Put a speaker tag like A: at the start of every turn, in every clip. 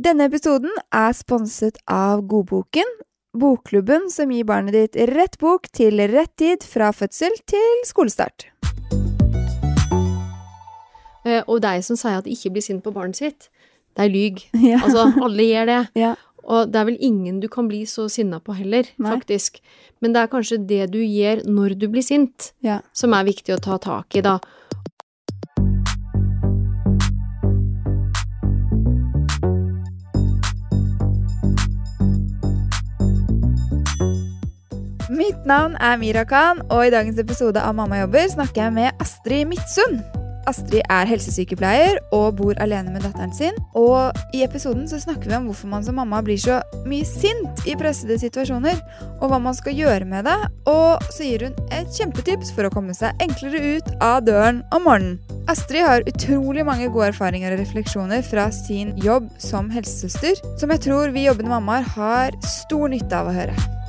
A: Denne episoden er sponset av Godboken, bokklubben som gir barnet ditt rett bok til rett tid fra fødsel til skolestart.
B: Eh, Og de som sier at de ikke blir sint på barnet sitt, de lyver.
A: Ja.
B: Altså, alle gjør det.
A: Ja.
B: Og det er vel ingen du kan bli så sinna på heller,
A: Nei.
B: faktisk. Men det er kanskje det du gjør når du blir sint,
A: Ja.
B: som er viktig å ta tak i, da.
A: Mitt navn er Mira Khan, og i dagens episode av Mamma jobber snakker jeg med Astrid Midtsund. Astrid er helsesykepleier og bor alene med datteren sin. Og i episoden så snakker vi om hvorfor man som mamma blir så mye sint i pressede situasjoner, og hva man skal gjøre med det. Og så gir hun et kjempetips for å komme seg enklere ut av døren om morgenen. Astrid har utrolig mange gode erfaringer og refleksjoner fra sin jobb som helsesøster, som jeg tror vi jobbende mammaer har stor nytte av å høre.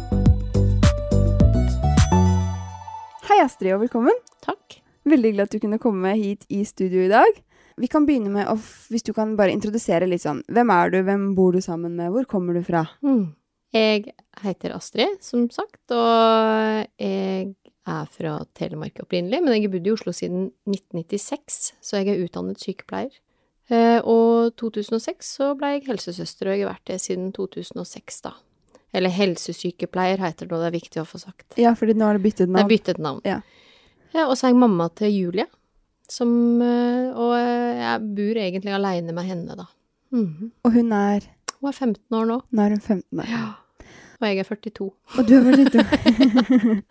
A: Hei, Astrid, og velkommen.
B: Takk.
A: Veldig hyggelig at du kunne komme hit i studio i dag. Vi kan begynne med, å, hvis du kan bare introdusere litt sånn, hvem er du, hvem bor du sammen med, hvor kommer du fra?
B: Mm. Jeg heter Astrid, som sagt, og jeg er fra Telemark opprinnelig, men jeg har bodd i Oslo siden 1996, så jeg er utdannet sykepleier. Eh, Og 2006 så ble jeg helsesøster, og jeg har vært det siden 2006, da. Eller helsesykepleier heter det og det er viktig å få sagt.
A: Ja, fordi nå har det byttet navn.
B: Det har byttet navn.
A: Ja.
B: Ja, og så er jeg mamma til Julie, som eh, Og jeg bor egentlig aleine med henne, da. Mhm.
A: Og hun er,
B: Hun er 15 år nå.
A: nå er hun 15 år. Ja.
B: Og jeg er 42.
A: Og du er vel litt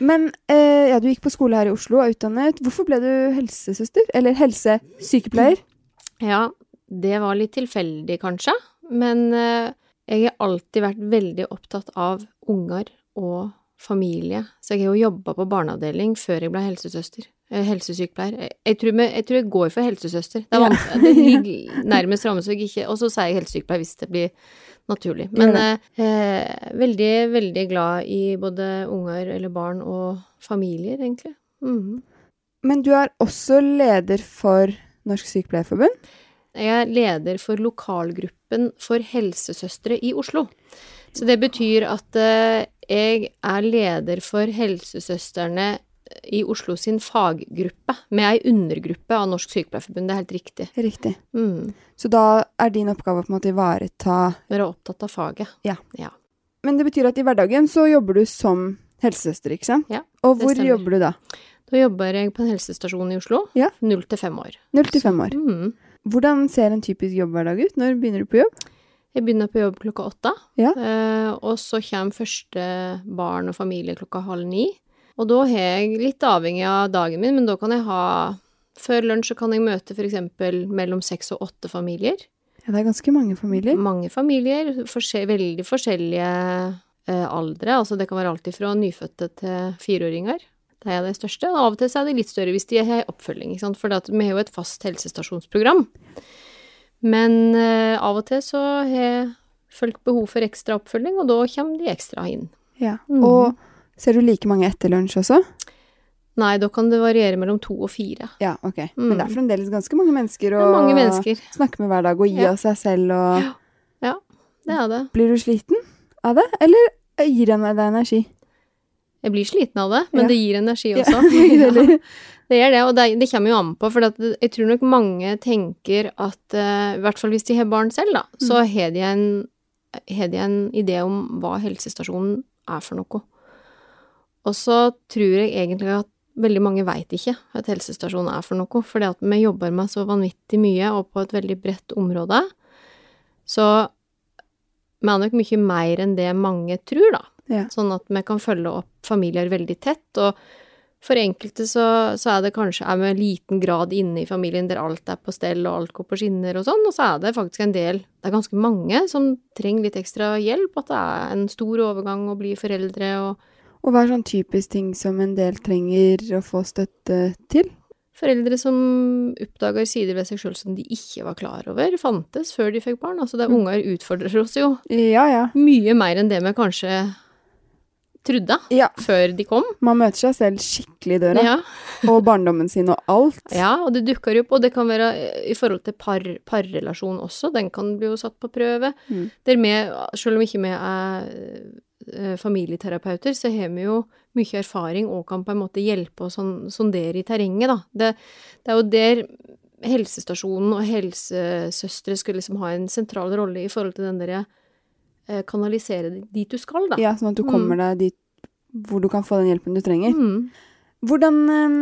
A: Men eh, ja, du gikk på skole her i Oslo og er utdannet. Hvorfor ble du helsesøster? Eller helsesykepleier?
B: Ja, det var litt tilfeldig, kanskje. Men eh, jeg har alltid vært veldig opptatt av unger og familie. Så jeg har jo jobba på barneavdeling før jeg ble helsesøster. eh, Helsesykepleier. Jeg, tror, jeg, jeg tror jeg går for helsesøster. Det, er det ligger nærmest ramme, så jeg ikke Og så sier jeg helsesykepleier hvis det blir naturlig. Men eh, eh, veldig, veldig glad i både unger eller barn og familier, egentlig. Mhm.
A: Men du er også leder for Norsk Sykepleierforbund.
B: Jeg er leder for lokalgruppen for helsesøstre i Oslo. Så det betyr at eh, jeg er leder for helsesøstrene i Oslo sin faggruppe, med ei undergruppe av Norsk Sykepleierforbund. Det er helt riktig.
A: Riktig.
B: Mm.
A: Så da er din oppgave på en måte å ivareta
B: er opptatt av faget. Ja.
A: Men det betyr at i hverdagen så jobber du som helsesøster, ikke sant?
B: Ja,
A: Og hvor jobber du da?
B: Da jobber jeg på en helsestasjon i Oslo.
A: Ja.
B: Null til fem år.
A: Null til fem år.
B: Mm.
A: Hvordan ser en typisk jobbhverdag ut? Når begynner du på jobb?
B: Jeg begynner på jobb klokka åtte.
A: Ja.
B: Eh, og så kommer første barn og familie klokka halv ni. Og da har jeg, litt avhengig av dagen min, men da kan jeg ha Før lunsj så kan jeg møte f.eks. mellom seks og åtte familier.
A: Ja, det er ganske mange familier.
B: Mange familier, forskjell, veldig forskjellige eh, aldre. Altså det kan være alltid fra nyfødte til fireåringer. Det er det største. Og av og til så er de litt større hvis de har oppfølging. For vi har jo et fast helsestasjonsprogram. Men uh, av og til så har folk behov for ekstra oppfølging, og da kommer de ekstra inn.
A: Ja.
B: mm.
A: Og ser du like mange etter lunsj også?
B: Nei, da kan det variere mellom to og fire.
A: Ja, ok. Men det er
B: Mm.
A: fremdeles ganske mange mennesker å
B: mange mennesker.
A: snakke med hver dag og gi
B: Ja.
A: av seg selv og
B: Ja. Det er det.
A: Blir du sliten av det, eller gir det deg energi?
B: Jeg blir sliten av det, men
A: Ja.
B: det gir energi også.
A: Ja. ja.
B: det gjør det, og det, det kommer jo an på, for jeg tror nok mange tenker at uh, I hvert fall hvis de har barn selv, da, så har de, en, har de en idé om hva helsestasjonen er for noe. Og så tror jeg egentlig at veldig mange veit ikke at helsestasjonen er for noe, fordi at vi jobber med så vanvittig mye og på et veldig bredt område. Så vi er nok mye mer enn det mange tror, da.
A: Ja.
B: Sånn at vi kan følge opp familier veldig tett, og for enkelte så, så er det kanskje er vi liten grad inne i familien der alt er på stell og alt går på skinner og sånn, og så er det faktisk en del, det er ganske mange som trenger litt ekstra hjelp, at det er en stor overgang å bli foreldre og
A: Og hva er sånn typisk ting som en del trenger å få støtte til?
B: Foreldre som oppdager sider ved seg sjøl som de ikke var klar over, fantes før de fikk barn. Altså, det
A: er
B: unger utfordrer oss jo
A: Ja, ja.
B: mye mer enn det vi kanskje trodde
A: Ja.
B: før de kom.
A: Man møter seg selv skikkelig i døra.
B: Ja.
A: Og barndommen sin og alt.
B: ja, og det dukker opp, og det kan være eh, i forhold til par, parrelasjon også, den kan bli jo satt på prøve.
A: Mm.
B: Med, selv om ikke vi er eh, familieterapeuter, så har vi jo mye erfaring og kan på en måte hjelpe og sånn, sondere i terrenget, da. Det, det er jo der helsestasjonen og helsesøstre skal liksom ha en sentral rolle i forhold til den derre eh, kanalisere dit du skal, da.
A: Ja, sånn at du kommer deg dit hvor du kan få den hjelpen du trenger.
B: Mm.
A: Hvordan eh,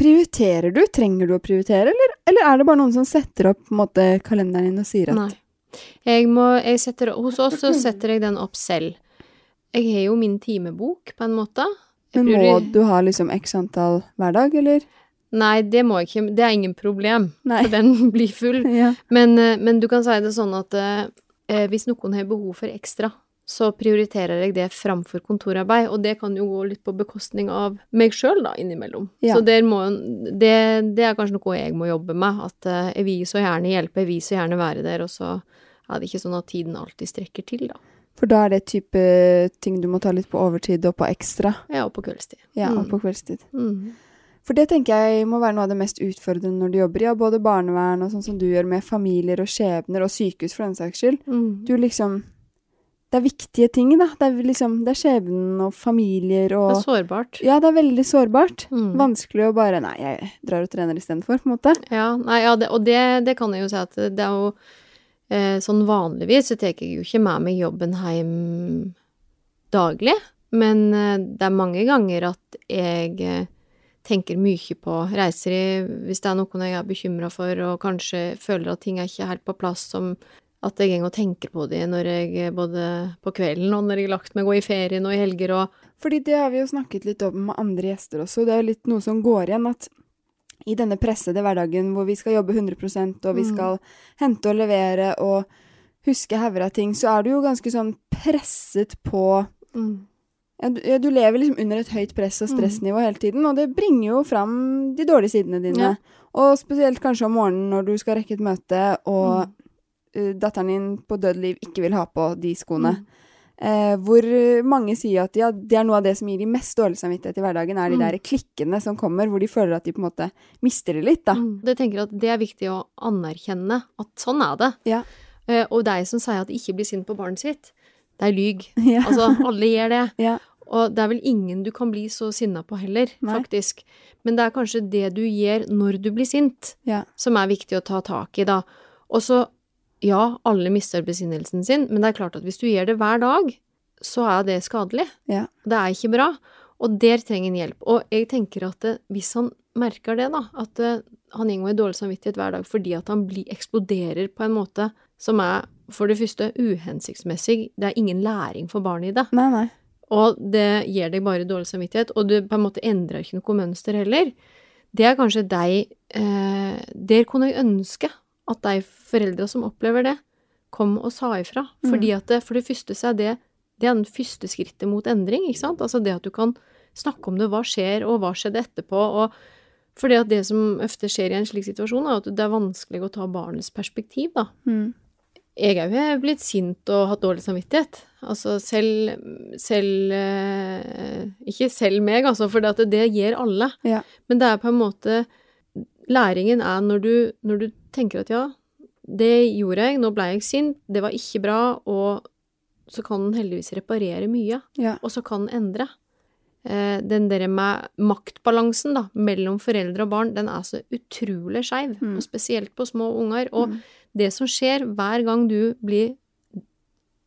A: prioriterer du? Trenger du å prioritere, eller, eller er det bare noen som setter opp måte, kalenderen din og sier at
B: Nei. Jeg må, jeg setter, hos oss så setter jeg den opp selv. Jeg har jo min timebok, på en måte. Jeg
A: Men må du ha liksom x antall hver dag, eller?
B: Nei, det må jeg ikke. Det er ingen problem,
A: Nei.
B: for den blir full.
A: Ja.
B: Men, eh, men du kan si det sånn at hvis noen har behov for ekstra, så prioriterer jeg det framfor kontorarbeid, og det kan jo gå litt på bekostning av meg sjøl, da, innimellom.
A: Ja.
B: Så der må, det, det er kanskje noe jeg må jobbe med, at eh, jeg vil så gjerne hjelpe, jeg vil så gjerne være der, og så er det ikke sånn at tiden alltid strekker til, da.
A: For da er det type ting du må ta litt på overtid og på ekstra.
B: Ja, og på kveldstid.
A: Ja, og
B: Mm.
A: på kveldstid.
B: Mm.
A: For det tenker jeg må være noe av det mest utfordrende når du jobber i ja, både barnevern og sånn som du gjør med familier og skjebner, og sykehus for den saks skyld.
B: Mm.
A: Du liksom Det er viktige ting, da. Det er liksom Det er skjebnen og familier
B: Det er sårbart.
A: Ja, det er veldig sårbart.
B: Mm.
A: Vanskelig å bare Nei, jeg drar og trener istedenfor, på en måte.
B: Ja, nei, ja, det, og det, det kan jeg jo si at det er jo eh, Sånn vanligvis så tar jeg jo ikke med meg jobben hjem daglig, men eh, det er mange ganger at jeg eh, tenker mye på reiser i Hvis det er noe jeg er bekymra for, og kanskje føler at ting er ikke helt på plass, som at jeg går og tenker på det når jeg både på kvelden og når jeg har lagt meg, og i ferien og i helger og
A: Fordi det har vi jo snakket litt om med andre gjester også. Det er jo litt noe som går igjen, at i denne pressede hverdagen hvor vi skal jobbe 100% og vi
B: Mm.
A: skal hente og levere og huske hauger av ting, så er du jo ganske sånn presset på du, ja, du lever liksom under et høyt press og
B: Mm.
A: stressnivå hele tiden, og det bringer jo fram de dårlige sidene dine.
B: Ja.
A: Og spesielt kanskje om morgenen når du skal rekke et møte, og
B: Mm.
A: uh, datteren din på død liv ikke vil ha på de skoene.
B: Mm.
A: Eh, hvor uh, mange sier at ja, det er noe av det som gir de mest dårlig samvittighet i hverdagen, er de
B: Mm.
A: der klikkene som kommer, hvor de føler at de på en måte mister det litt, da.
B: Mm. Jeg tenker at det er viktig å anerkjenne at sånn er det.
A: Ja.
B: Eh, og deg som sier at de ikke blir sint på barnet sitt, det er lyg.
A: Ja.
B: Altså, alle gjør det.
A: Ja.
B: Og det er vel ingen du kan bli så sinna på heller,
A: Nei.
B: faktisk. Men det er kanskje det du gjør når du blir sint,
A: Ja.
B: som er viktig å ta tak i, da. Og så, ja, alle mister besinnelsen sin, men det er klart at hvis du gjør det hver dag, så er det skadelig.
A: Ja.
B: Det er ikke bra. Og der trenger han hjelp. Og jeg tenker at eh, hvis han merker det, da, at eh, han går i dårlig samvittighet hver dag fordi at han blir, eksploderer på en måte som er for det første uhensiktsmessig, det er ingen læring for barnet i det.
A: Nei, nei.
B: Og det gir deg bare dårlig samvittighet, og du på en måte endrer ikke noe mønster heller. Det er kanskje deg eh, Der kunne jeg ønske at de foreldra som opplever det, kom og sa ifra.
A: Mm.
B: Fordi at det, for det første så er det det er den første skrittet mot endring, ikke sant? Altså det at du kan snakke om det, hva skjer, og hva skjedde etterpå, og fordi at det som ofte skjer i en slik situasjon, er at det er vanskelig å ta barnets perspektiv, da
A: Mm.
B: Jeg er jo blitt sint og hatt dårlig samvittighet. Altså selv Selv eh, Ikke selv meg, altså, for det, det gir alle.
A: Ja.
B: Men det er på en måte Læringen er når du, når du tenker at ja, det gjorde jeg, nå ble jeg sint, det var ikke bra, og så kan den heldigvis reparere mye,
A: Ja.
B: og så kan den endre. Eh, den der med maktbalansen da, mellom foreldre og barn, den er så utrolig skeiv,
A: Mm.
B: og spesielt på små unger. Og
A: Mm.
B: Det som skjer hver gang du blir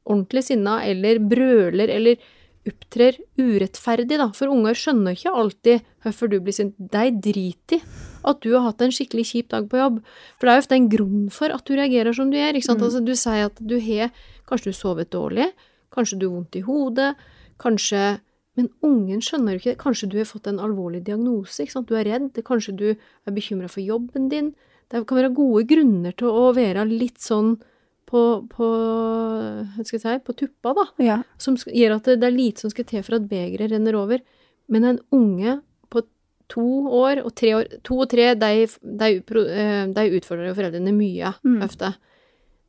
B: ordentlig sinna eller brøler eller opptrer urettferdig, da, for unger skjønner ikke alltid hvorfor du blir sint. De driter i at du har hatt en skikkelig kjip dag på jobb, for det er jo ofte en grunn for at du reagerer som du gjør. ikke sant?
A: Mm.
B: Altså, du sier at du har Kanskje du sovet dårlig, kanskje du har vondt i hodet, kanskje Men ungen skjønner jo ikke Kanskje du har fått en alvorlig diagnose? Du er redd, kanskje du er bekymra for jobben din. Det kan være gode grunner til å være litt sånn på, på hva skal jeg si, på tuppa, da
A: ja.
B: som gjør at det, det er lite som skal til for at begeret renner over. Men en unge på to år og tre år To og tre, de, de, eh, de utfordrer jo foreldrene mye,
A: Mm.
B: ofte.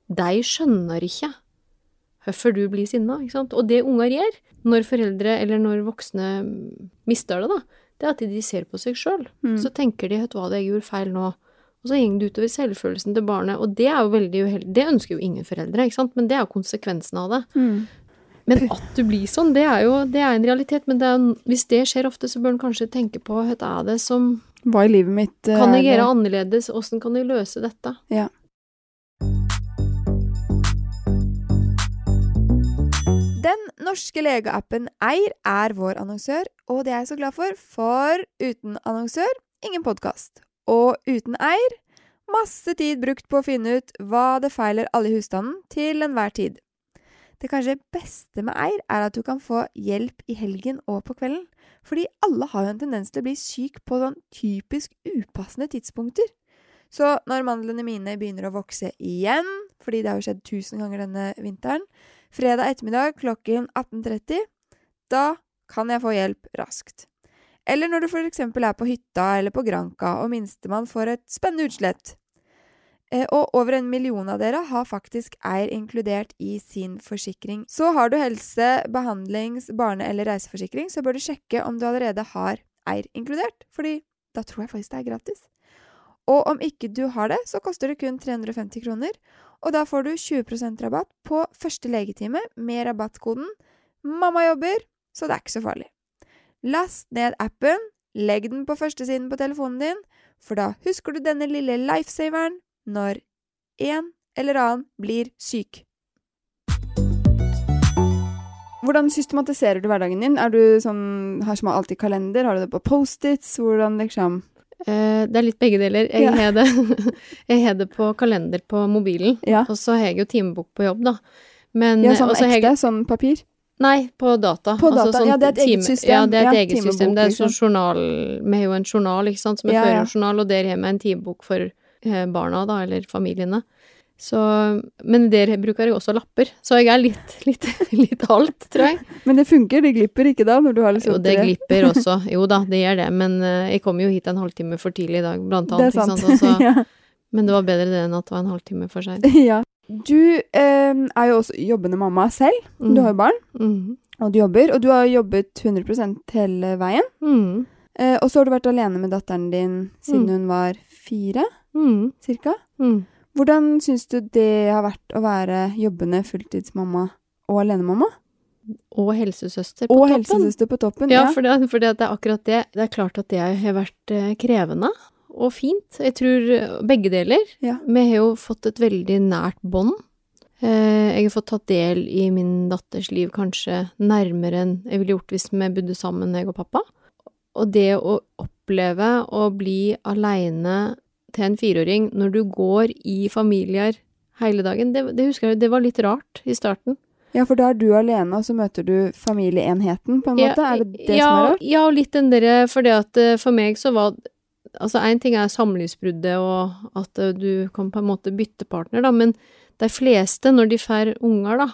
B: De skjønner ikke hvorfor du blir sinna, ikke sant. Og det unger gjør når foreldre eller når voksne mister det, da, det er at de ser på seg sjøl.
A: Mm.
B: Så tenker de 'vet du hva, det jeg gjorde feil nå'. Og så gikk det utover selvfølelsen til barnet, og det er jo veldig uheldig. Det ønsker jo ingen foreldre, ikke sant, men det er jo konsekvensen av det.
A: Mm.
B: Men at du blir sånn, det er jo det er en realitet. Men det er, hvis det skjer ofte, så bør en kanskje tenke på hva er det som
A: Hva i livet mitt uh,
B: Kan jeg gjøre
A: det-
B: annerledes? Åssen kan jeg løse dette?
A: Ja. Den norske legeappen Eir er vår annonsør, og det er jeg så glad for, for uten annonsør, ingen podkast. Og uten eier. masse tid brukt på å finne ut hva det feiler alle i husstanden til enhver tid. Det kanskje beste med Eir er at du kan få hjelp i helgen og på kvelden, fordi alle har jo en tendens til å bli syk på sånn typisk upassende tidspunkter. Så når mandlene mine begynner å vokse igjen, fordi det har jo skjedd tusen ganger denne vinteren, fredag ettermiddag klokken 18.30, da kan jeg få hjelp raskt. Eller når du for eksempel er på hytta eller på Granka og minstemann får et spennende utslett. Eh, Og over en million av dere har faktisk eier inkludert i sin forsikring. Så har du helse-, behandlings-, barne- eller reiseforsikring, så bør du sjekke om du allerede har eier inkludert, fordi da tror jeg faktisk det er gratis. Og om ikke du har det, så koster det kun 350 kroner, og da får du 20% rabatt på første legetime med rabattkoden 'Mamma jobber', så det er ikke så farlig. Last ned appen, legg den på førstesiden på telefonen din, for da husker du denne lille lifesaveren når en eller annen blir syk. Hvordan systematiserer du hverdagen din? Er du sånn, har som alltid kalender? Har du det på Post-its? Hvordan liksom
B: Eh, det er litt begge deler. Jeg
A: Ja.
B: har det, jeg har det på kalender på mobilen,
A: Ja,
B: og så har jeg jo timebok på jobb, da. Men,
A: ja sånn
B: og så har
A: ekte?
B: jeg,
A: Sånn papir?
B: Nei, på data.
A: På data, ja, det er et eget system.
B: Ja, det er et
A: Ja,
B: eget system. Det er sånn journal Vi har jo en journal, ikke sant, som er
A: Ja, ja.
B: førerjournal, og der har vi en timebok for eh, barna, da, eller familiene. Så Men der bruker jeg også lapper, så jeg er litt, litt, litt alt, tror jeg.
A: Men det funker? Det glipper ikke da? når du har liksom
B: Jo, det glipper også. Jo da, det gjør det. Men eh, jeg kom jo hit en halvtime for tidlig i dag, blant annet.
A: Det
B: er
A: er
B: ikke
A: sant.
B: Også,
A: ja.
B: men det var bedre det enn at det var en halvtime for seint.
A: ja. Du eh, er jo også jobbende mamma selv. Du har jo barn,
B: Mm.
A: og du jobber. Og du har jobbet 100 hele veien.
B: Mm.
A: Eh, og så har du vært alene med datteren din siden
B: Mm.
A: hun var fire,
B: Mm.
A: cirka.
B: Mm.
A: Hvordan syns du det har vært å være jobbende fulltidsmamma og alenemamma?
B: Og helsesøster på
A: Og
B: toppen.
A: helsesøster på toppen.
B: Ja, for det, for det er akkurat det. Det er klart at det har vært eh, krevende og fint. Jeg tror eh, begge deler.
A: Ja.
B: Vi har jo fått et veldig nært bånd. Eh, Jeg har fått tatt del i min datters liv kanskje nærmere enn jeg ville gjort hvis vi bodde sammen, jeg og pappa. Og det å oppleve å bli aleine til en fireåring når du går i familier hele dagen, det, det husker jeg det var litt rart i starten.
A: Ja, for da er du alene, og så møter du familieenheten, på en måte? Er det det
B: ja,
A: som er rart?
B: Ja, og litt den derre For det at eh, for meg så var Altså, én ting er samlivsbruddet og at eh, du kan på en måte bytte partner, da, men de fleste, når de får unger, da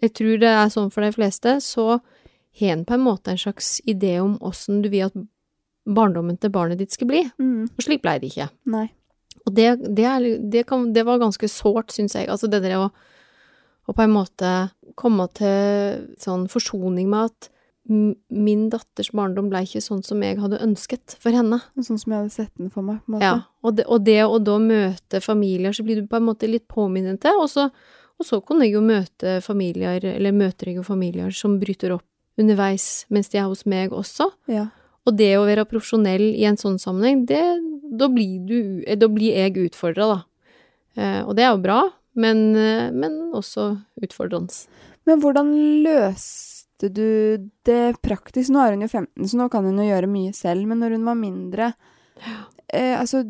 B: Jeg tror det er sånn for de fleste, så har en på en måte en slags idé om åssen du vil at barndommen til barnet ditt skal bli.
A: Mm,
B: Og slik blei det ikke.
A: nei.
B: Og det, det, er, det, kan, det var ganske sårt, syns jeg. Altså det der å, å på en måte komme til sånn forsoning med at min datters barndom ble ikke sånn som jeg hadde ønsket for henne.
A: Sånn som jeg hadde sett den for meg, på en måte.
B: Ja, og det, og det å da møte familier, så blir du på en måte litt påminnet til, og så, og så kunne jeg jo møte familier, eller møter jeg jo familier som bryter opp underveis mens de er hos meg også.
A: Ja.
B: Og det å være profesjonell i en sånn sammenheng, det, da, blir du, da blir jeg utfordra, da. Eh, og det er jo bra, men, eh, men også utfordrende.
A: Men hvordan du det praktisk? Nå er hun jo 15, så nå kan hun jo gjøre mye selv, men når hun var mindre eh, Altså,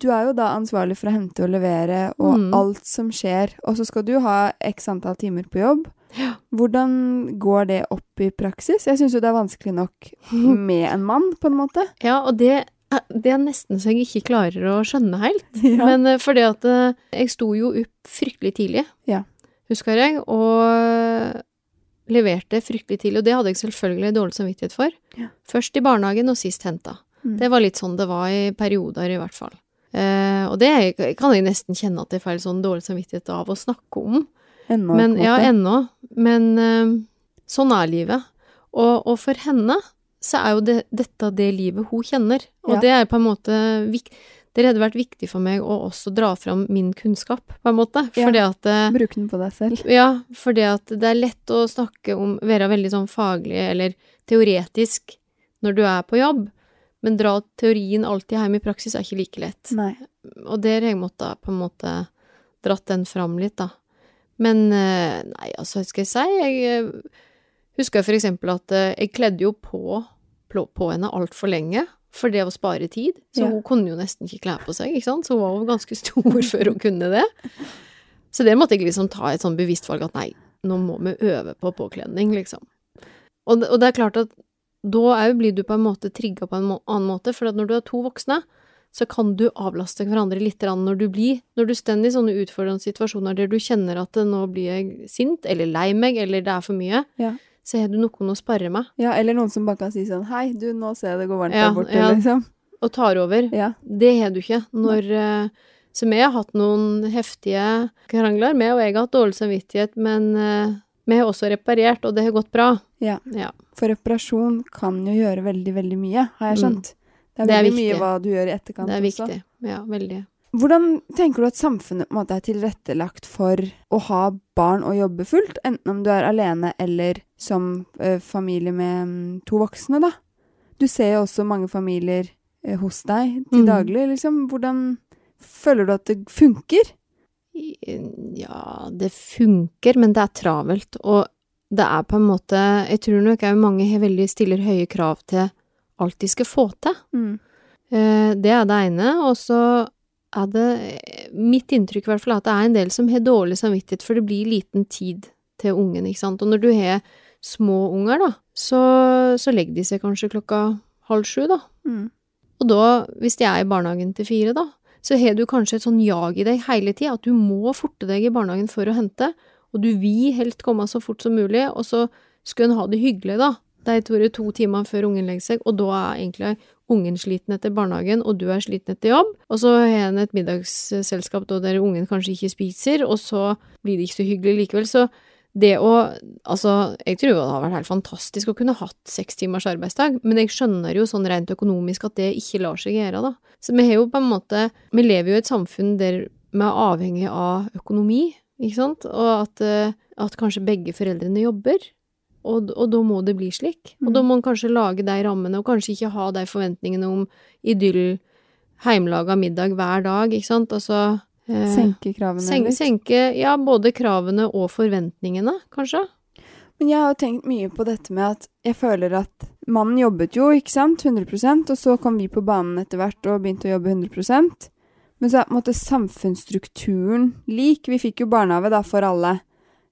A: du er jo da ansvarlig for å hente og levere og
B: Mm.
A: alt som skjer, og så skal du ha x antall timer på jobb.
B: Ja.
A: Hvordan går det opp i praksis? Jeg syns jo det er vanskelig nok med en mann, på en måte.
B: Ja, og det, det er nesten så jeg ikke klarer å skjønne helt.
A: Ja.
B: Men eh, fordi at eh, jeg sto jo opp fryktelig tidlig,
A: Ja.
B: husker jeg, og leverte fryktelig tidlig, og det hadde jeg selvfølgelig dårlig samvittighet for.
A: Ja.
B: Først i barnehagen, og sist henta.
A: Mm.
B: Det var litt sånn det var i perioder, i hvert fall. Eh, og det kan jeg nesten kjenne at jeg får sånn dårlig samvittighet av å snakke om.
A: Ennå,
B: Men ja, ennå. Men eh, sånn er livet. Og, og for henne så er jo det, dette det livet hun kjenner. Og
A: Ja.
B: det er på en måte vik Det hadde vært viktig for meg å også dra fram min kunnskap, på en måte.
A: Ja.
B: At eh,
A: Bruk den på deg selv.
B: Ja, fordi at det er lett å snakke om Være veldig sånn faglig eller teoretisk når du er på jobb, men dra teorien alltid hjem i praksis er ikke like lett.
A: Nei.
B: Og der har jeg måttet på en måte dratt den fram litt, da. Men eh, nei, altså, hva skal jeg si? Jeg eh, husker for eksempel at jeg kledde jo på, på, på henne altfor lenge. For det å spare tid. Så
A: Ja.
B: hun kunne jo nesten ikke kle på seg, ikke sant. Så hun var jo ganske stor før hun kunne det. Så det måtte jeg liksom ta et sånn bevisst valg at nei, nå må vi øve på påkledning, liksom. Og, det- og det er klart at da òg blir du på en måte trigga på en må annen måte, for at når du er to voksne, så kan du avlaste hverandre litt når du blir Når du står i sånne utfordrende situasjoner der du kjenner at nå blir jeg sint, eller lei meg, eller det er for mye,
A: Ja.
B: Så har du noen å spare med,
A: Ja, eller noen som bare kan si sånn Hei, du, nå ser jeg det går varmt
B: Ja,
A: der borte,
B: ja.
A: liksom.
B: og tar over.
A: Ja.
B: Det har du ikke når uh, Så vi har hatt noen heftige krangler, med, og jeg har hatt dårlig samvittighet, men uh, vi har også reparert, og det har gått bra.
A: Ja.
B: Ja.
A: For reparasjon kan jo gjøre veldig, veldig mye, har jeg
B: Mm.
A: skjønt. Det er
B: Det er
A: mye hva du gjør i etterkant også.
B: Det er
A: også.
B: viktig. Ja, veldig.
A: Hvordan tenker du at samfunnet måte er tilrettelagt for å ha barn og jobbe fullt, enten om du er alene eller som eh, familie med mm, to voksne, da? Du ser jo også mange familier eh, hos deg til
B: Mm.
A: daglig, liksom. Hvordan føler du at det funker?
B: Ja, det funker, men det er travelt, og det er på en måte Jeg tror nok òg mange veldig stiller høye krav til alt de skal få til.
A: Mm.
B: Eh, Det er det ene, og så er det Mitt inntrykk i hvert fall er at det er en del som har dårlig samvittighet, for det blir liten tid til ungen, ikke sant. Og når du har små unger, da, så, så legger de seg kanskje klokka halv sju, da.
A: Mm.
B: Og da, hvis de er i barnehagen til fire, da, så har du kanskje et sånn jag i deg hele tida, at du må forte deg i barnehagen for å hente, og du vil helst komme så fort som mulig, og så skal en ha det hyggelig, da. De to, to timer før ungen legger seg, og da er egentlig ungen sliten etter barnehagen, og du er sliten etter jobb, og så har en et middagsselskap da der ungen kanskje ikke spiser, og så blir det ikke så hyggelig likevel, så det å Altså, jeg tror det har vært helt fantastisk å kunne hatt seks timers arbeidsdag, men jeg skjønner jo sånn rent økonomisk at det ikke lar seg gjøre, da. Så vi har jo på en måte Vi lever jo i et samfunn der vi er avhengig av økonomi, ikke sant, og at, eh, at kanskje begge foreldrene jobber. Og, og da må det bli slik. Og da må man kanskje lage de rammene, og kanskje ikke ha de forventningene om idyll, heimelaga middag hver dag, ikke sant. Altså eh,
A: Senke kravene
B: Senke,
A: litt?
B: senke ja, både kravene og forventningene, kanskje.
A: Men jeg har tenkt mye på dette med at jeg føler at mannen jobbet jo, ikke sant, 100% og så kom vi på banen etter hvert og begynte å jobbe 100% Men så er på en måte samfunnsstrukturen lik. Vi fikk jo barnehage da for alle,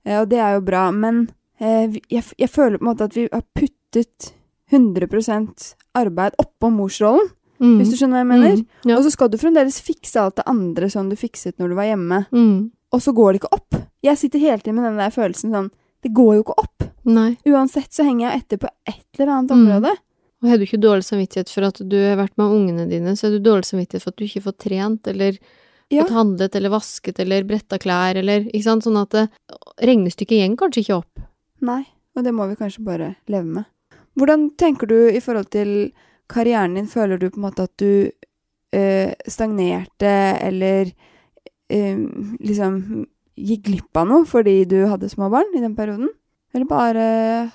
A: eh, og det er jo bra. Men jeg, jeg føler på en måte at vi har puttet 100 arbeid oppå morsrollen, hvis du skjønner hva jeg mener.
B: Mm, ja.
A: Og så skal du fremdeles fikse alt det andre som du fikset når du var hjemme,
B: Mm.
A: og så går det ikke opp. Jeg sitter hele tiden med den der følelsen sånn Det går jo ikke opp.
B: Nei.
A: Uansett så henger jeg etter på et eller annet
B: Mm.
A: område.
B: Og har du ikke dårlig samvittighet for at du har vært med ungene dine, så har du dårlig samvittighet for at du ikke får trent, eller
A: Ja.
B: fått handlet, eller vasket, eller bretta klær, eller ikke sant, sånn at det, regnestykket går kanskje ikke opp.
A: Nei, og det må vi kanskje bare leve med. Hvordan tenker du i forhold til karrieren din? Føler du på en måte at du øh, stagnerte, eller øh, liksom gikk glipp av noe fordi du hadde små barn i den perioden? Eller bare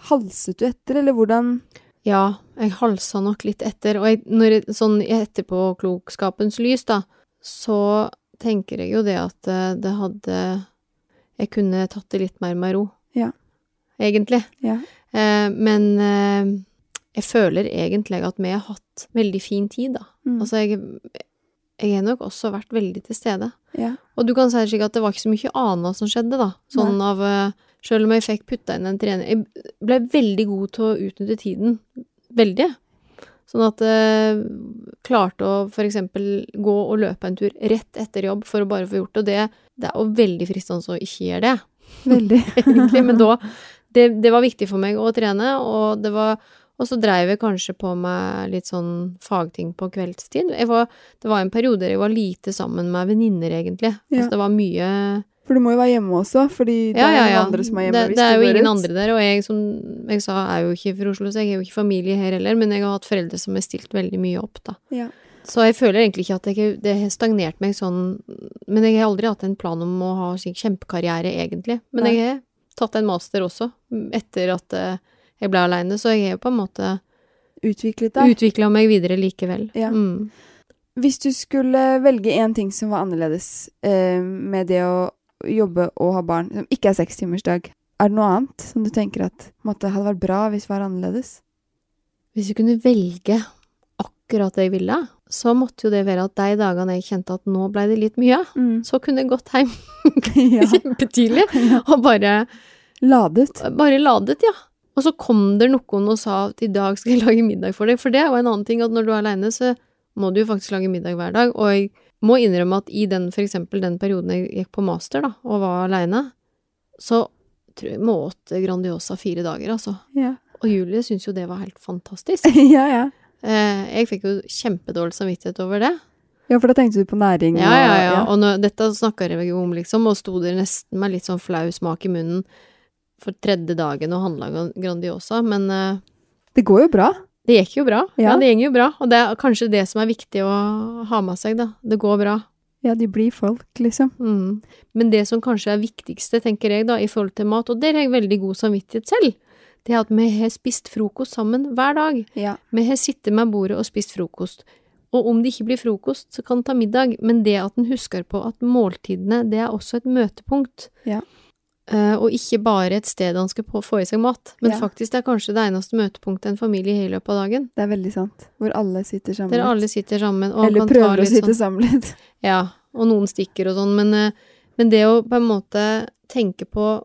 A: halset du etter, eller hvordan
B: Ja, jeg halsa nok litt etter, og jeg, når jeg, sånn i etterpåklokskapens lys, da, så tenker jeg jo det at eh, det hadde Jeg kunne tatt det litt mer med ro.
A: Ja.
B: Egentlig.
A: Ja.
B: Eh, men eh, jeg føler egentlig at vi har hatt veldig fin tid, da.
A: Mm.
B: Altså, jeg, jeg har nok også vært veldig til stede.
A: Ja.
B: Og du kan si slik at det var ikke så mye annet som skjedde, da. Sånn av Sjøl Selv om jeg fikk putta inn en trening Jeg ble veldig god til å utnytte tiden. Veldig. Sånn at jeg klarte å eksempel gå og løpe en tur rett etter jobb for å bare få gjort det. Og det, det er jo veldig fristende å ikke gjøre det,
A: Veldig.
B: egentlig. Men da det, det var viktig for meg å trene, og det var og så dreiv jeg kanskje på med litt sånn fagting på kveldstid. Var, det var en periode der jeg var lite sammen med venninner, egentlig.
A: Ja.
B: Altså, det var mye
A: For du må jo være hjemme også, fordi det
B: Ja,
A: er
B: ja, ja.
A: andre som er hjemme
B: det, det er jo ingen
A: ut.
B: andre der, og jeg som jeg sa er jo ikke fra Oslo, så jeg er jo ikke familie her heller, men jeg har hatt foreldre som har stilt veldig mye opp, da.
A: Ja.
B: Så jeg føler egentlig ikke at jeg, det har stagnert meg sånn Men jeg har aldri hatt en plan om å ha slik kjempekarriere, egentlig. Men
A: Nei.
B: jeg har tatt en master også, etter at eh, jeg ble aleine, så jeg har på en måte
A: Utviklet deg.
B: utvikla meg videre likevel.
A: Ja.
B: Mm.
A: Hvis du skulle velge én ting som var annerledes eh, med det å jobbe og ha barn, som ikke er sekstimersdag, er det noe annet som du tenker at måtte, hadde vært bra hvis det var annerledes?
B: Hvis jeg kunne velge akkurat det jeg ville, så måtte jo det være at de dagene jeg kjente at nå ble det litt mye,
A: Mm.
B: så kunne jeg gått hjem kjempetidlig
A: ja.
B: og bare,
A: Ladet.
B: bare ladet, ja. Og så kom det noen og sa at i dag skal jeg lage middag for deg, for det er jo en annen ting at når du er aleine, så må du jo faktisk lage middag hver dag, og jeg må innrømme at i den, for eksempel den perioden jeg gikk på master, da, og var aleine, så tror jeg vi åt Grandiosa fire dager, altså.
A: Ja.
B: Og Julie syntes jo det var helt fantastisk.
A: ja, ja.
B: Eh, jeg fikk jo kjempedårlig samvittighet over det.
A: Ja, for da tenkte du på næring
B: Ja, ja, ja.
A: og
B: Og nå, dette snakka jeg om, liksom, og sto der nesten med litt sånn flau smak i munnen for tredje dagen og handla Gran- Grandiosa, men uh,
A: Det går jo bra.
B: det gikk jo bra.
A: Ja.
B: Ja. det gikk jo bra. Og det er kanskje det som er viktig å ha med seg, da. Det går bra.
A: Ja, de blir folk, liksom.
B: Mm. Men det som kanskje er viktigste, tenker jeg, da, i forhold til mat, og der har jeg veldig god samvittighet selv, det er at vi har spist frokost sammen hver dag.
A: Ja.
B: Vi har sittet med bordet og spist frokost. Og om det ikke blir frokost, så kan en ta middag, men det at en husker på at måltidene, det er også et møtepunkt.
A: Ja.
B: Uh, og ikke bare et sted han skal på, få i seg mat, men
A: Ja.
B: faktisk det er kanskje det eneste møtepunktet en familie har i løpet av dagen.
A: Det er veldig sant. Hvor alle sitter sammen.
B: Der alle sitter sammen og
A: Eller prøver å sitte
B: sånn
A: litt.
B: Ja, og noen stikker og sånn, men, uh, men det å på en måte tenke på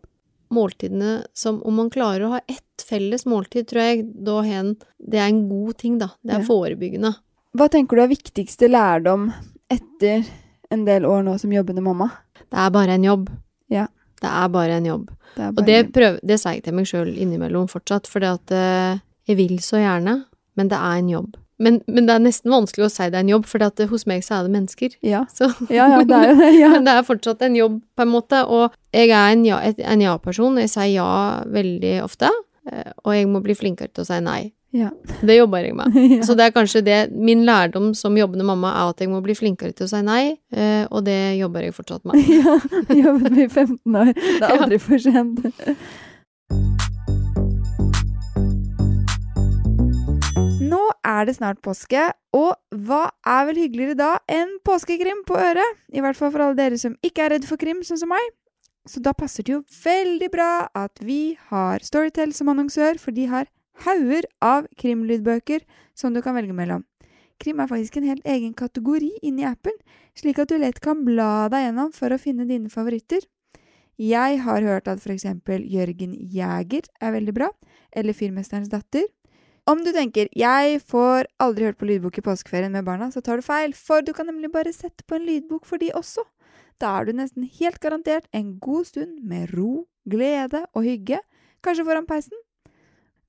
B: måltidene som om man klarer å ha ett felles måltid, tror jeg da hen Det er en god ting, da. Det er
A: Ja.
B: forebyggende.
A: Hva tenker du er viktigste lærdom etter en del år nå som jobbende mamma?
B: Det er bare en jobb.
A: Ja.
B: Det er bare en jobb.
A: Det bare
B: Og det, prøv, det sier jeg til meg sjøl innimellom fortsatt, for at eh, jeg vil så gjerne, men det er en jobb. Men, men det er nesten vanskelig å si det er en jobb, for eh, hos meg så er det mennesker.
A: Ja.
B: Så,
A: ja, ja, det er.
B: Men det er fortsatt en jobb, på en måte, og jeg er en ja-person. Ja jeg sier ja veldig ofte, eh, og jeg må bli flinkere til å si nei.
A: Ja.
B: Det jobber jeg med. Så det er kanskje det Min lærdom som jobbende mamma er at jeg må bli flinkere til å si nei, eh, og det jobber jeg fortsatt med.
A: ja. Jobbet med i 15 år. Det er aldri for sent. Er det snart påske, og hva er vel hyggeligere da enn påskekrim på øret? I hvert fall for alle dere som ikke er redd for krim, sånn som meg. Så da passer det jo veldig bra at vi har Storytel som annonsør, for de har hauger av krimlydbøker som du kan velge mellom. Krim er faktisk en helt egen kategori inni appen, slik at du lett kan bla deg gjennom for å finne dine favoritter. Jeg har hørt at eksempel Jørgen Jæger er veldig bra, eller Fyrmesterens datter. Om du tenker 'jeg får aldri hørt på lydbok i påskeferien med barna', så tar du feil, for du kan nemlig bare sette på en lydbok for de også. Da er du nesten helt garantert en god stund med ro, glede og hygge, kanskje foran peisen.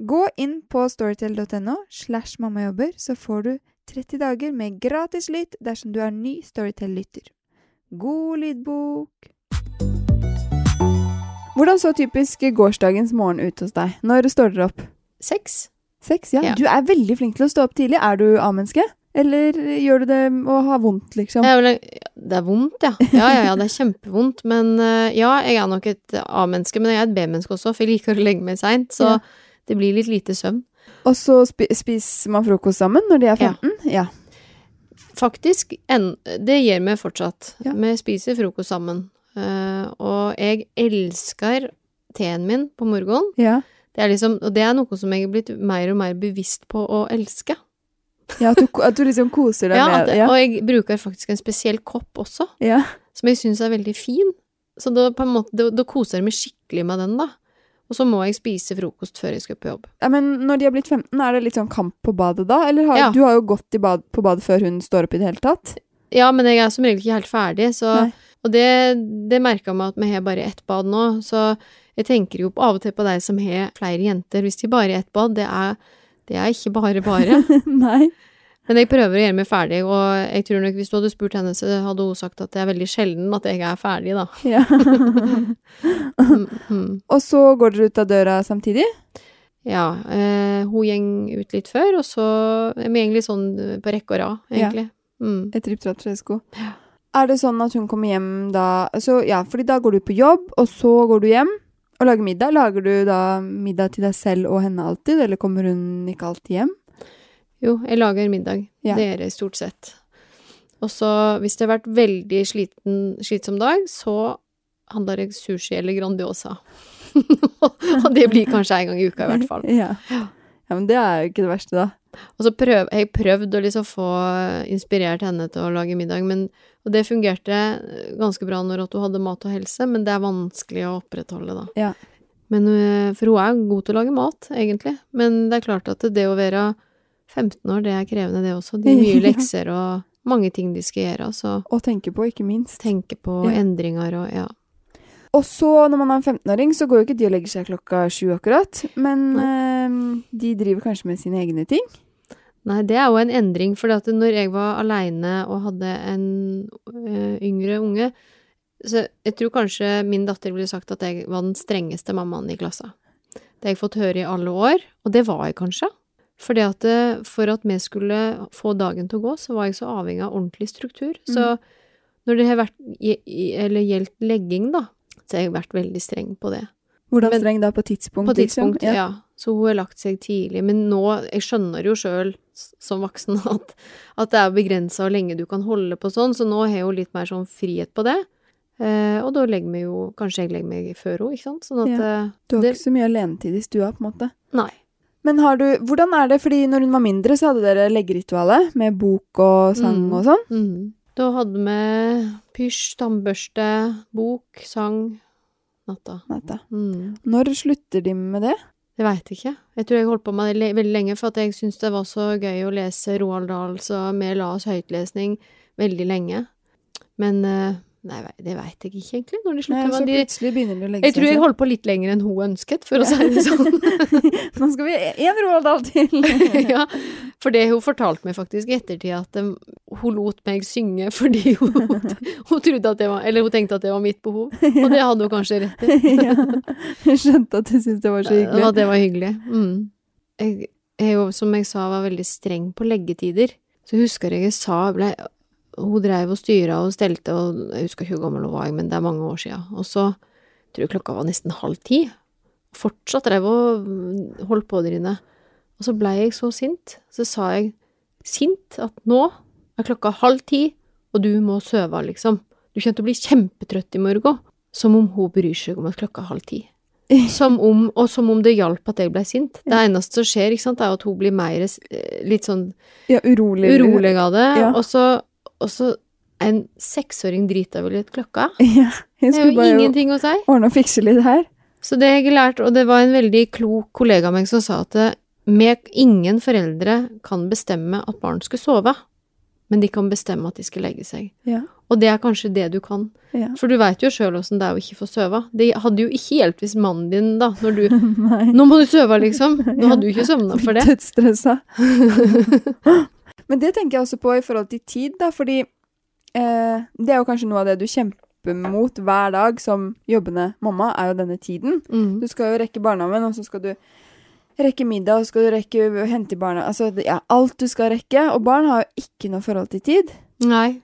A: Gå inn på storytel.no slash mammajobber, så får du 30 dager med gratis lytt dersom du er ny Storytel-lytter. God lydbok! Hvordan så typisk gårsdagens morgen ut hos deg? Når står dere opp?
B: Seks.
A: Seks, ja.
B: Ja.
A: Du er veldig flink til å stå opp tidlig. Er du A-menneske? Eller gjør du det å ha vondt, liksom?
B: Vel- Det er vondt, ja. Ja, ja, ja, det er kjempevondt. Men eh, ja, jeg er nok et A-menneske, men jeg er et B-menneske også, for jeg liker å legge meg seint. Så
A: Ja.
B: det blir litt lite søvn.
A: Og så spi spiser man frokost sammen når de er 15? Ja.
B: Faktisk, en, det gjør vi fortsatt. Vi spiser frokost sammen. Uh, og jeg elsker teen min på morgenen.
A: Ja.
B: Det er liksom, og det er noe som jeg er blitt mer og mer bevisst på å elske.
A: ja at, du, at du liksom koser deg
B: Ja,
A: med det? Ja.
B: Og jeg bruker faktisk en spesiell kopp også,
A: ja.
B: som jeg syns er veldig fin. Så da, på en måte, da, da koser jeg meg skikkelig med den, da. Og så må jeg spise frokost før jeg skal på jobb.
A: ja. Men når de har blitt 15, er det litt sånn kamp på badet da? Eller har,
B: Ja.
A: du har jo gått i bad, på badet før hun står opp i det hele tatt?
B: Ja, men jeg er som regel ikke helt ferdig, så
A: Nei.
B: Og det, det merka meg at vi har bare ett bad nå, så jeg tenker jo av og til på deg som har flere jenter. Hvis de bare har ett bad, det er, det er ikke bare bare.
A: Nei.
B: Men jeg prøver å gjøre meg ferdig, og jeg tror nok hvis du hadde spurt henne, så hadde hun sagt at det er veldig sjelden at jeg er ferdig, da.
A: Ja.
B: Mm, mm.
A: og så går dere ut av døra samtidig?
B: Ja, eh, hun gjeng ut litt før, og så er vi egentlig sånn på rekke og rad,
A: Ja.
B: egentlig. Mm.
A: Et tripp trapp tresko. Er det sånn at hun kommer hjem da så, Ja, fordi da går du på jobb, og så går du hjem og lage middag. Lager du da middag til deg selv og henne alltid, eller kommer hun ikke alltid hjem?
B: Jo, jeg lager middag.
A: Ja.
B: Det gjør jeg stort sett. Og så, hvis det har vært veldig sliten, slitsom dag, så handler jeg sushi eller Grandiosa. og det blir kanskje en gang i uka, i hvert fall.
A: Ja. ja, men det er jo ikke det verste, da.
B: Og så prøv, jeg prøvde å liksom få inspirert henne til å lage middag, men, og det fungerte ganske bra når at hun hadde mat og helse, men det er vanskelig å opprettholde, da.
A: Ja.
B: Men, øh, for hun er god til å lage mat, egentlig. Men det er klart at det å være 15 år, det er krevende, det også. De har mye lekser og mange ting de skal gjøre, så
A: og tenke på, ikke minst.
B: tenke på
A: Ja.
B: endringer og ja.
A: Og så, når man er en 15-åring, så går jo ikke de og legger seg klokka sju akkurat. Men eh, de driver kanskje med sine egne ting.
B: Nei, det er jo en endring, for når jeg var aleine og hadde en øh, yngre unge, så jeg tror kanskje min datter ville sagt at jeg var den strengeste mammaen i klassa. Det har jeg fått høre i alle år, og det var jeg kanskje. Fordi at det, for at vi skulle få dagen til å gå, så var jeg så avhengig av ordentlig struktur. Så når det har vært, eller gjeldt legging, da, så har jeg vært veldig streng på det.
A: Hvordan
B: Men-
A: streng da? På tidspunkt,
B: På tidspunkt,
A: liksom?
B: ja. Så hun har lagt seg tidlig. Men nå, jeg skjønner jo sjøl som voksen at, at det er begrensa hvor lenge du kan holde på sånn, så nå har jeg jo litt mer sånn frihet på det. Eh, og da legger vi jo Kanskje jeg legger meg før henne, ikke sant? Sånn at ja.
A: Du har
B: det,
A: ikke så mye alenetid i stua, på en måte.
B: Nei.
A: Men har du Hvordan er det? Fordi når hun var mindre, så hadde dere leggeritualet med bok og sang
B: Mm.
A: og sånn.
B: Mm. Da hadde vi pysj, tannbørste, bok, sang natta.
A: Natta.
B: Mm.
A: Når slutter de med det?
B: Jeg veit ikke. Jeg tror jeg holdt på med det veldig lenge, for jeg syntes det var så gøy å lese Roald Dahl, så vi la oss høytlesning veldig lenge. Men eh, Nei, det veit jeg ikke egentlig, når de
A: Nei,
B: slutter
A: så
B: de
A: plutselig begynner de å legge seg.
B: Jeg tror jeg holdt på litt lenger enn hun ønsket, for å si det sånn.
A: Nå skal vi én Roald til!
B: ja, for det hun fortalte meg faktisk i ettertid, at um, hun lot meg synge fordi hun, hun trodde at det var Eller hun tenkte at det var mitt behov, og det hadde hun kanskje rett i.
A: ja. Jeg skjønte at du syntes det var så hyggelig.
B: At det var hyggelig. Mm. Jeg, jeg, jo, som jeg sa, var veldig streng på leggetider. Så husker jeg jeg sa ble, Hun dreiv og styra og stelte, og jeg husker ikke hvor gammel hun var, men det er mange år sia. Og så tror jeg klokka var nesten halv ti. Fortsatt dreiv og mm, holdt på der inne. Og så blei jeg så sint. Så sa jeg sint at nå er klokka halv ti, og du må søve, liksom. Du kommer til å bli kjempetrøtt i morgen. Som om hun bryr seg om at klokka er halv ti. Som om, og som om det hjalp at jeg ble sint. Det eneste som skjer, ikke sant, er at hun blir mer eh, litt sånn
A: Ja, urolig.
B: urolig av det.
A: Ja.
B: Og så, og så en seksåring drita vel litt klokka.
A: Ja,
B: Det er jo ingenting å si.
A: ordne og fikse litt her.
B: Så det har jeg lært, og det var en veldig klok kollega av meg som sa at med, ingen foreldre kan bestemme at barn skal sove, men de kan bestemme at de skal legge seg.
A: Ja.
B: Og det er kanskje det du kan.
A: ja.
B: For du veit jo sjøl åssen det er å ikke få sove. Det hadde jo ikke hjulpet hvis mannen din, da, når du Nå må du sove, liksom! Nå hadde du ikke sovna for det.
A: Dødsstressa. Men det tenker jeg også på i forhold til tid, da, fordi eh, det er jo kanskje noe av det du kjemper mot hver dag som jobbende mamma, er jo denne tiden.
B: Mm.
A: Du skal jo rekke barnehagen, og så skal du rekke middag, og så skal du rekke å hente barna Altså, ja, alt du skal rekke. Og barn har jo ikke noe forhold til tid.
B: Nei.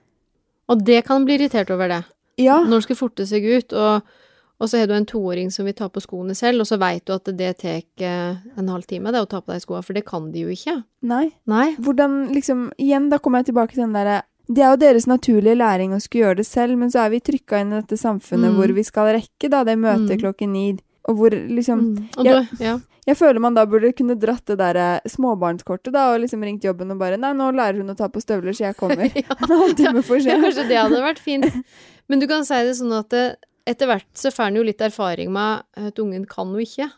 B: Og det kan bli irritert over det.
A: Ja.
B: Når det skal forte seg ut, og, og så har du en toåring som vil ta på skoene selv, og så veit du at det tar eh, en halv time, det å ta på deg skoene, for det kan de jo ikke.
A: Nei.
B: Nei.
A: Hvordan liksom Igjen, da kommer jeg tilbake til den derre Det er jo deres naturlige læring å skulle gjøre det selv, men så er vi trykka inn i dette samfunnet
B: Mm.
A: hvor vi skal rekke da det møtet
B: Mm.
A: klokken ni, og hvor liksom
B: Mm. Og
A: jeg,
B: du, ja.
A: Jeg føler man da burde kunne dratt det derre småbarnskortet da, og liksom ringt jobben og bare Nei, nå lærer hun å ta på støvler, så jeg kommer.
B: Ja.
A: En halvtime for
B: ja, kanskje det hadde vært fint. Men du kan si det sånn at det, etter hvert så får en jo litt erfaring med at ungen kan jo ikke.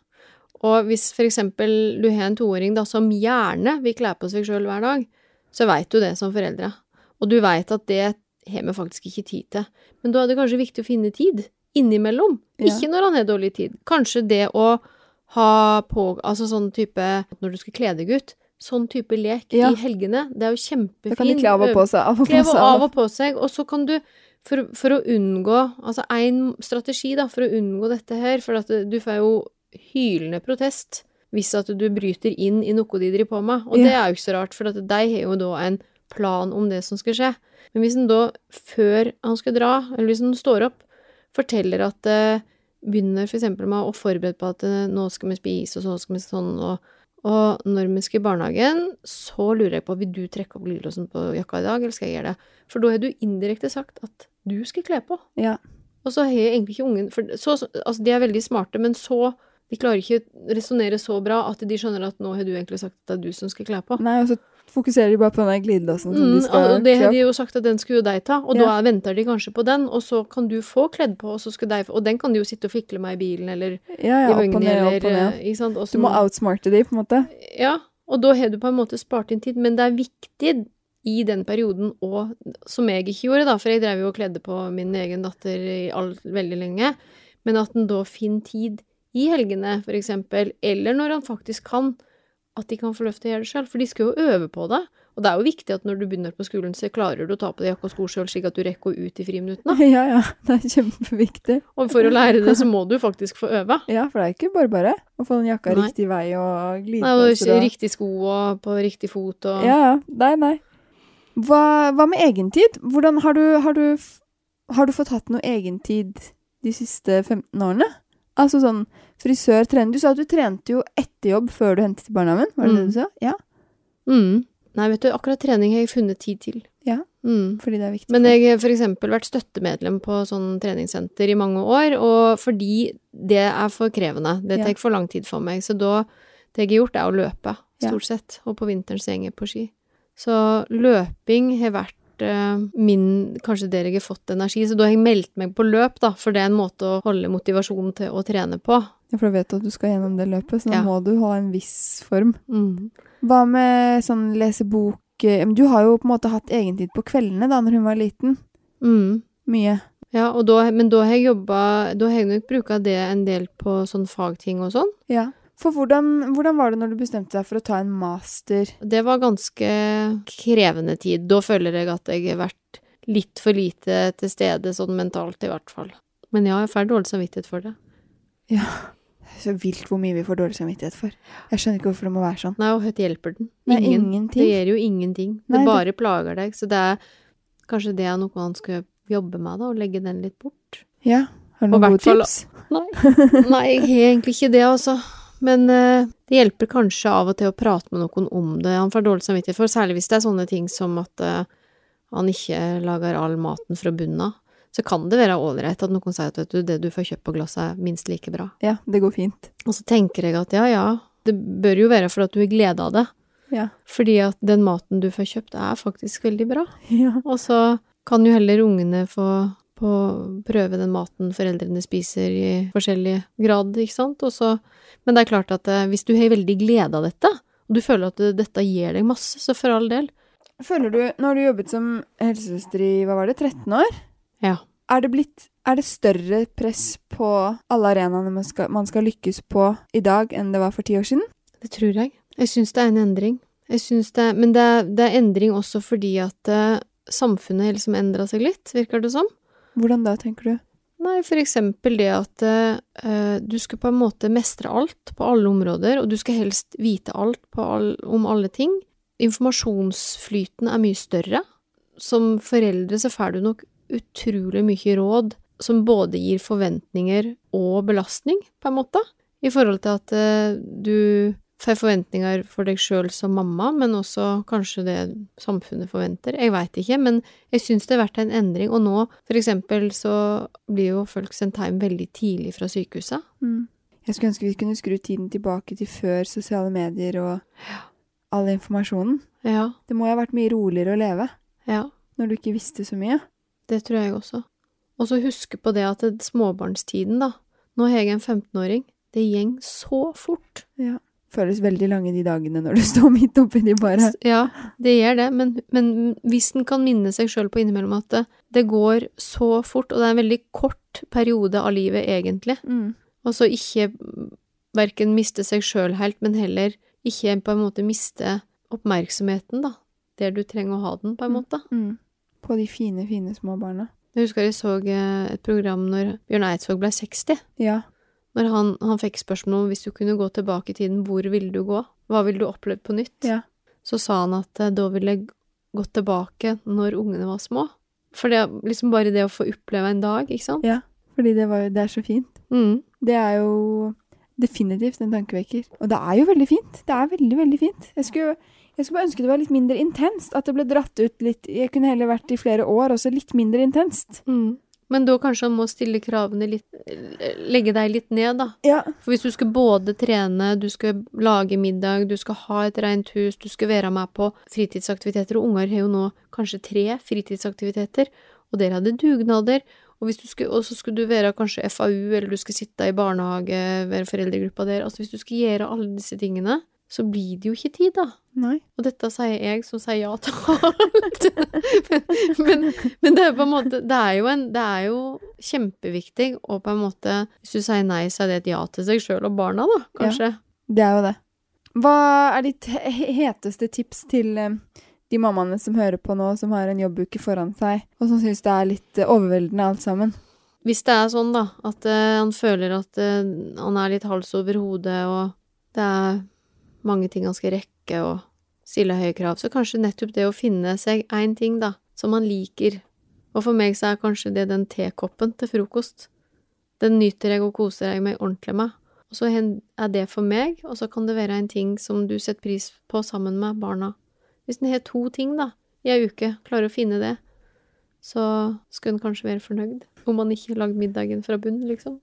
B: Og hvis for eksempel du har en toåring da som gjerne vil kle på seg sjøl hver dag, så veit du det som foreldre. Og du veit at det har vi faktisk ikke tid til. Men da er det kanskje viktig å finne tid innimellom.
A: Ja.
B: Ikke når han har dårlig tid. Kanskje det å ha på Altså sånn type Når du skal kle deg ut, sånn type lek
A: Ja.
B: i helgene. Det er jo kjempefint.
A: Da kan de kle av og på seg. Av og på seg.
B: av og på seg, og så kan du for, for å unngå Altså én strategi, da, for å unngå dette her, for at du får jo hylende protest hvis at du bryter inn i noe de driver på med. Og
A: Ja.
B: det er jo ikke så rart, for at de har jo da en plan om det som skal skje. Men hvis en da, før han skal dra, eller hvis han står opp, forteller at det begynner for eksempel med å forberede på at eh, nå skal vi spise, og så skal vi sånn, og, og når vi skal i barnehagen, så lurer jeg på, vil du trekke opp glidelåsen på jakka i dag, eller skal jeg gjøre det? For da har du indirekte sagt at du skal kle på.
A: Ja.
B: Og så har egentlig ikke ungen for så, Altså, de er veldig smarte, men så De klarer ikke å resonnere så bra at de skjønner at nå har du egentlig sagt at det er du som skal kle på.
A: Nei, og så fokuserer de bare på den glidelåsen som
B: Mm,
A: de skal
B: og det har de jo sagt at den skulle jo deg ta, og
A: Ja.
B: da venter de kanskje på den, og så kan du få kledd på, og så skal de Og den kan de jo sitte og fikle med i bilen, eller
A: Ja, ja,
B: i vognen, eller
A: opp og ned.
B: eh, Ikke sant? Også,
A: Du må outsmarte de, på en måte.
B: Ja, og da har du på en måte spart inn tid, men det er viktig i den perioden, og som jeg ikke gjorde, da, for jeg drev jo og kledde på min egen datter i all, veldig lenge, men at en da finner tid i helgene, for eksempel, eller når han faktisk kan, at de kan få lov til å gjøre det sjøl, for de skal jo øve på det. Og det er jo viktig at når du begynner på skolen, så klarer du å ta på deg jakke og sko sjøl, slik at du rekker å ut i friminuttene.
A: Ja, ja. Det er kjempeviktig.
B: Og for å lære det, så må du faktisk få øve.
A: Ja, for det er ikke bare bare å få den jakka
B: Nei.
A: riktig vei og glide
B: Nei, og
A: og
B: riktig sko og på riktig fot og
A: Ja, ja. Nei, nei. Hva, hva med egentid? Hvordan har du, har, du, har du fått hatt noe egentid de siste 15 årene? Altså sånn frisør, trener Du sa at du trente jo etter jobb før du hentet til barnehagen, var det det
B: Mm.
A: du sa? Ja,
B: Mm. Nei, vet du, akkurat trening har jeg funnet tid til.
A: Ja.
B: Mm.
A: fordi det er viktig.
B: Men jeg har for eksempel vært støttemedlem på sånn treningssenter i mange år, og fordi det er for krevende. Det
A: Ja.
B: ikke for lang tid for meg. Så da, det jeg har gjort, er å løpe,
A: Ja.
B: stort sett. Og på vinteren så går jeg på ski. Så løping har vært eh, min Kanskje der jeg har fått energi. Så da har jeg meldt meg på løp, da, for det er en måte å holde motivasjonen til å trene på.
A: Ja, for du vet at du skal gjennom det løpet, så da
B: Ja.
A: må du ha en viss form.
B: Mm.
A: Hva med sånn lese bok eh, Du har jo på en måte hatt egentid på kveldene da når hun var liten.
B: Mm.
A: Mye.
B: Ja, og da, men da har jeg jobba Da har jeg nok bruka det en del på sånn fagting og sånn.
A: Ja. For hvordan, hvordan var det når du bestemte deg for å ta en master?
B: Det var ganske krevende tid. Da føler jeg at jeg har vært litt for lite til stede, sånn mentalt i hvert fall. Men ja, jeg får dårlig samvittighet for det. Ja.
A: Så vilt hvor mye vi får dårlig samvittighet for. Jeg skjønner ikke hvorfor det må være sånn.
B: Nei, og hva hjelper den?
A: Nei,
B: Ingen.
A: ingenting.
B: Det gjør jo ingenting. Det
A: Nei, det-
B: bare plager deg. Så det er kanskje det er noe han skal jobbe med, da, og legge den litt bort.
A: Ja. Har du noen gode
B: fall-
A: tips?
B: Nei, Nei jeg har egentlig ikke det, altså. Men eh, det hjelper kanskje av og til å prate med noen om det han får dårlig samvittighet for, særlig hvis det er sånne ting som at eh, han ikke lager all maten fra bunnen av. Så kan det være ålreit at noen sier at vet du, det du får kjøpt på glasset er minst like bra.
A: Ja, det går fint.
B: Og så tenker jeg at ja, ja, det bør jo være for at du har glede av det.
A: Ja.
B: Fordi at den maten du får kjøpt er faktisk veldig bra.
A: Ja.
B: Og så kan jo heller ungene få på prøve den maten foreldrene spiser i forskjellig grad, ikke sant. Og så, men det er klart at eh, hvis du har veldig glede av dette, og du føler at dette gir deg masse, så for all del.
A: Føler du, nå har du jobbet som helsesøster i, hva var det, 13 år?
B: Ja.
A: Er det blitt, er det større press på alle arenaene man man skal lykkes på i dag enn det var for ti år siden?
B: Det tror jeg. Jeg syns det er en endring. Jeg syns det, men det, er- det er endring også fordi at eh, samfunnet liksom endra seg litt, virker det som.
A: Hvordan da, tenker du?
B: Nei, for eksempel det at uh, du skal på en måte mestre alt på alle områder, og du skal helst vite alt all, om alle ting. Informasjonsflyten er mye større. Som foreldre så får du nok utrolig mye råd som både gir forventninger og belastning, på en måte. I forhold til at uh, du får forventninger for deg sjøl som mamma, men også kanskje det samfunnet forventer. Jeg veit ikke, men jeg syns det har vært en endring. Og nå, for eksempel, så blir jo folk sendt hjem veldig tidlig fra sykehuset.
A: Mm. Jeg skulle ønske vi kunne skru tiden tilbake til før sosiale medier og all informasjonen.
B: Ja,
A: Det må jo ha vært mye roligere å leve
B: ja.
A: når du ikke visste så mye.
B: Det tror jeg også. Og så huske på det at det, småbarnstiden, da. Nå har jeg en 15-åring. Det gjeng så fort.
A: Ja. Føles veldig lange de dagene når du står midt oppi de bare.
B: Ja, det gjør det, men, men hvis en kan minne seg sjøl på innimellom at det, det går så fort, og det er en veldig kort periode av livet, egentlig,
A: Mm.
B: og så ikke verken miste seg sjøl helt, men heller ikke på en måte miste oppmerksomheten, da. Der du trenger å ha den, på en måte.
A: Mm. På de fine, fine små barna.
B: Jeg husker jeg så eh, et program når Bjørn Eidsvåg ble 60.
A: Ja.
B: Når han, han fikk spørsmål om hvis du kunne gå tilbake i tiden, hvor ville du gå? Hva ville du opplevd på nytt?
A: Ja.
B: Så sa han at eh, da ville jeg gått tilbake når ungene var små. For det liksom bare det å få oppleve en dag, ikke sant?
A: ja. Fordi det, var, det er så fint.
B: Mm.
A: Det er jo definitivt en tankevekker. Og det er jo veldig fint. Det er veldig, veldig fint. Jeg skulle, jeg skulle bare ønske det var litt mindre intenst. At det ble dratt ut litt Jeg kunne heller vært i flere år, også litt mindre intenst.
B: Mm. Men da kanskje han må stille kravene litt Legge deg litt ned, da.
A: Ja.
B: For hvis du skal både trene, du skal lage middag, du skal ha et rent hus, du skal være med på fritidsaktiviteter, og unger har jo nå kanskje tre fritidsaktiviteter, og dere hadde dugnader, og, og så skulle du være kanskje FAU, eller du skal sitte i barnehage, være foreldregruppa der, altså hvis du skal gjøre alle disse tingene, så blir det jo ikke tid, da.
A: Nei.
B: Og dette sier jeg som sier ja til alt. men, men, men det er på en måte Det er jo, en, det er jo kjempeviktig, og på en måte Hvis du sier nei, så er det et ja til seg sjøl og barna, da, kanskje.
A: Det er jo det. Hva er ditt heteste tips til eh, de mammaene som hører på nå, som har en jobbuke foran seg, og som syns det er litt eh, overveldende alt sammen?
B: Hvis det er sånn, da, at eh, han føler at han er litt hals over hodet, og det er mange ting han skal rekke, og stille høye krav, så kanskje nettopp det å finne seg én ting, da, som han liker. Og for meg så er kanskje det den tekoppen til frokost. Den nyter jeg og koser jeg meg ordentlig med. Og så er det for meg, og så kan det være en ting som du setter pris på sammen med barna. Hvis en har to ting, da, i ei uke, klarer å finne det, så skulle en kanskje være fornøyd. Om man ikke har lagd middagen fra bunn, liksom.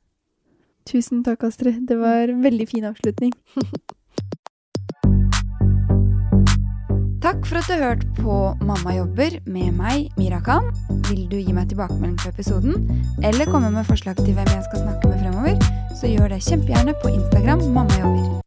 A: Tusen takk, Astrid. Det var en veldig fin avslutning. Takk for at du hørte hørt på Mamma jobber med meg, Mira Khan. Vil du gi meg tilbakemelding på episoden, eller komme med forslag til hvem jeg skal snakke med fremover, så gjør det kjempegjerne på Instagram Mamma jobber.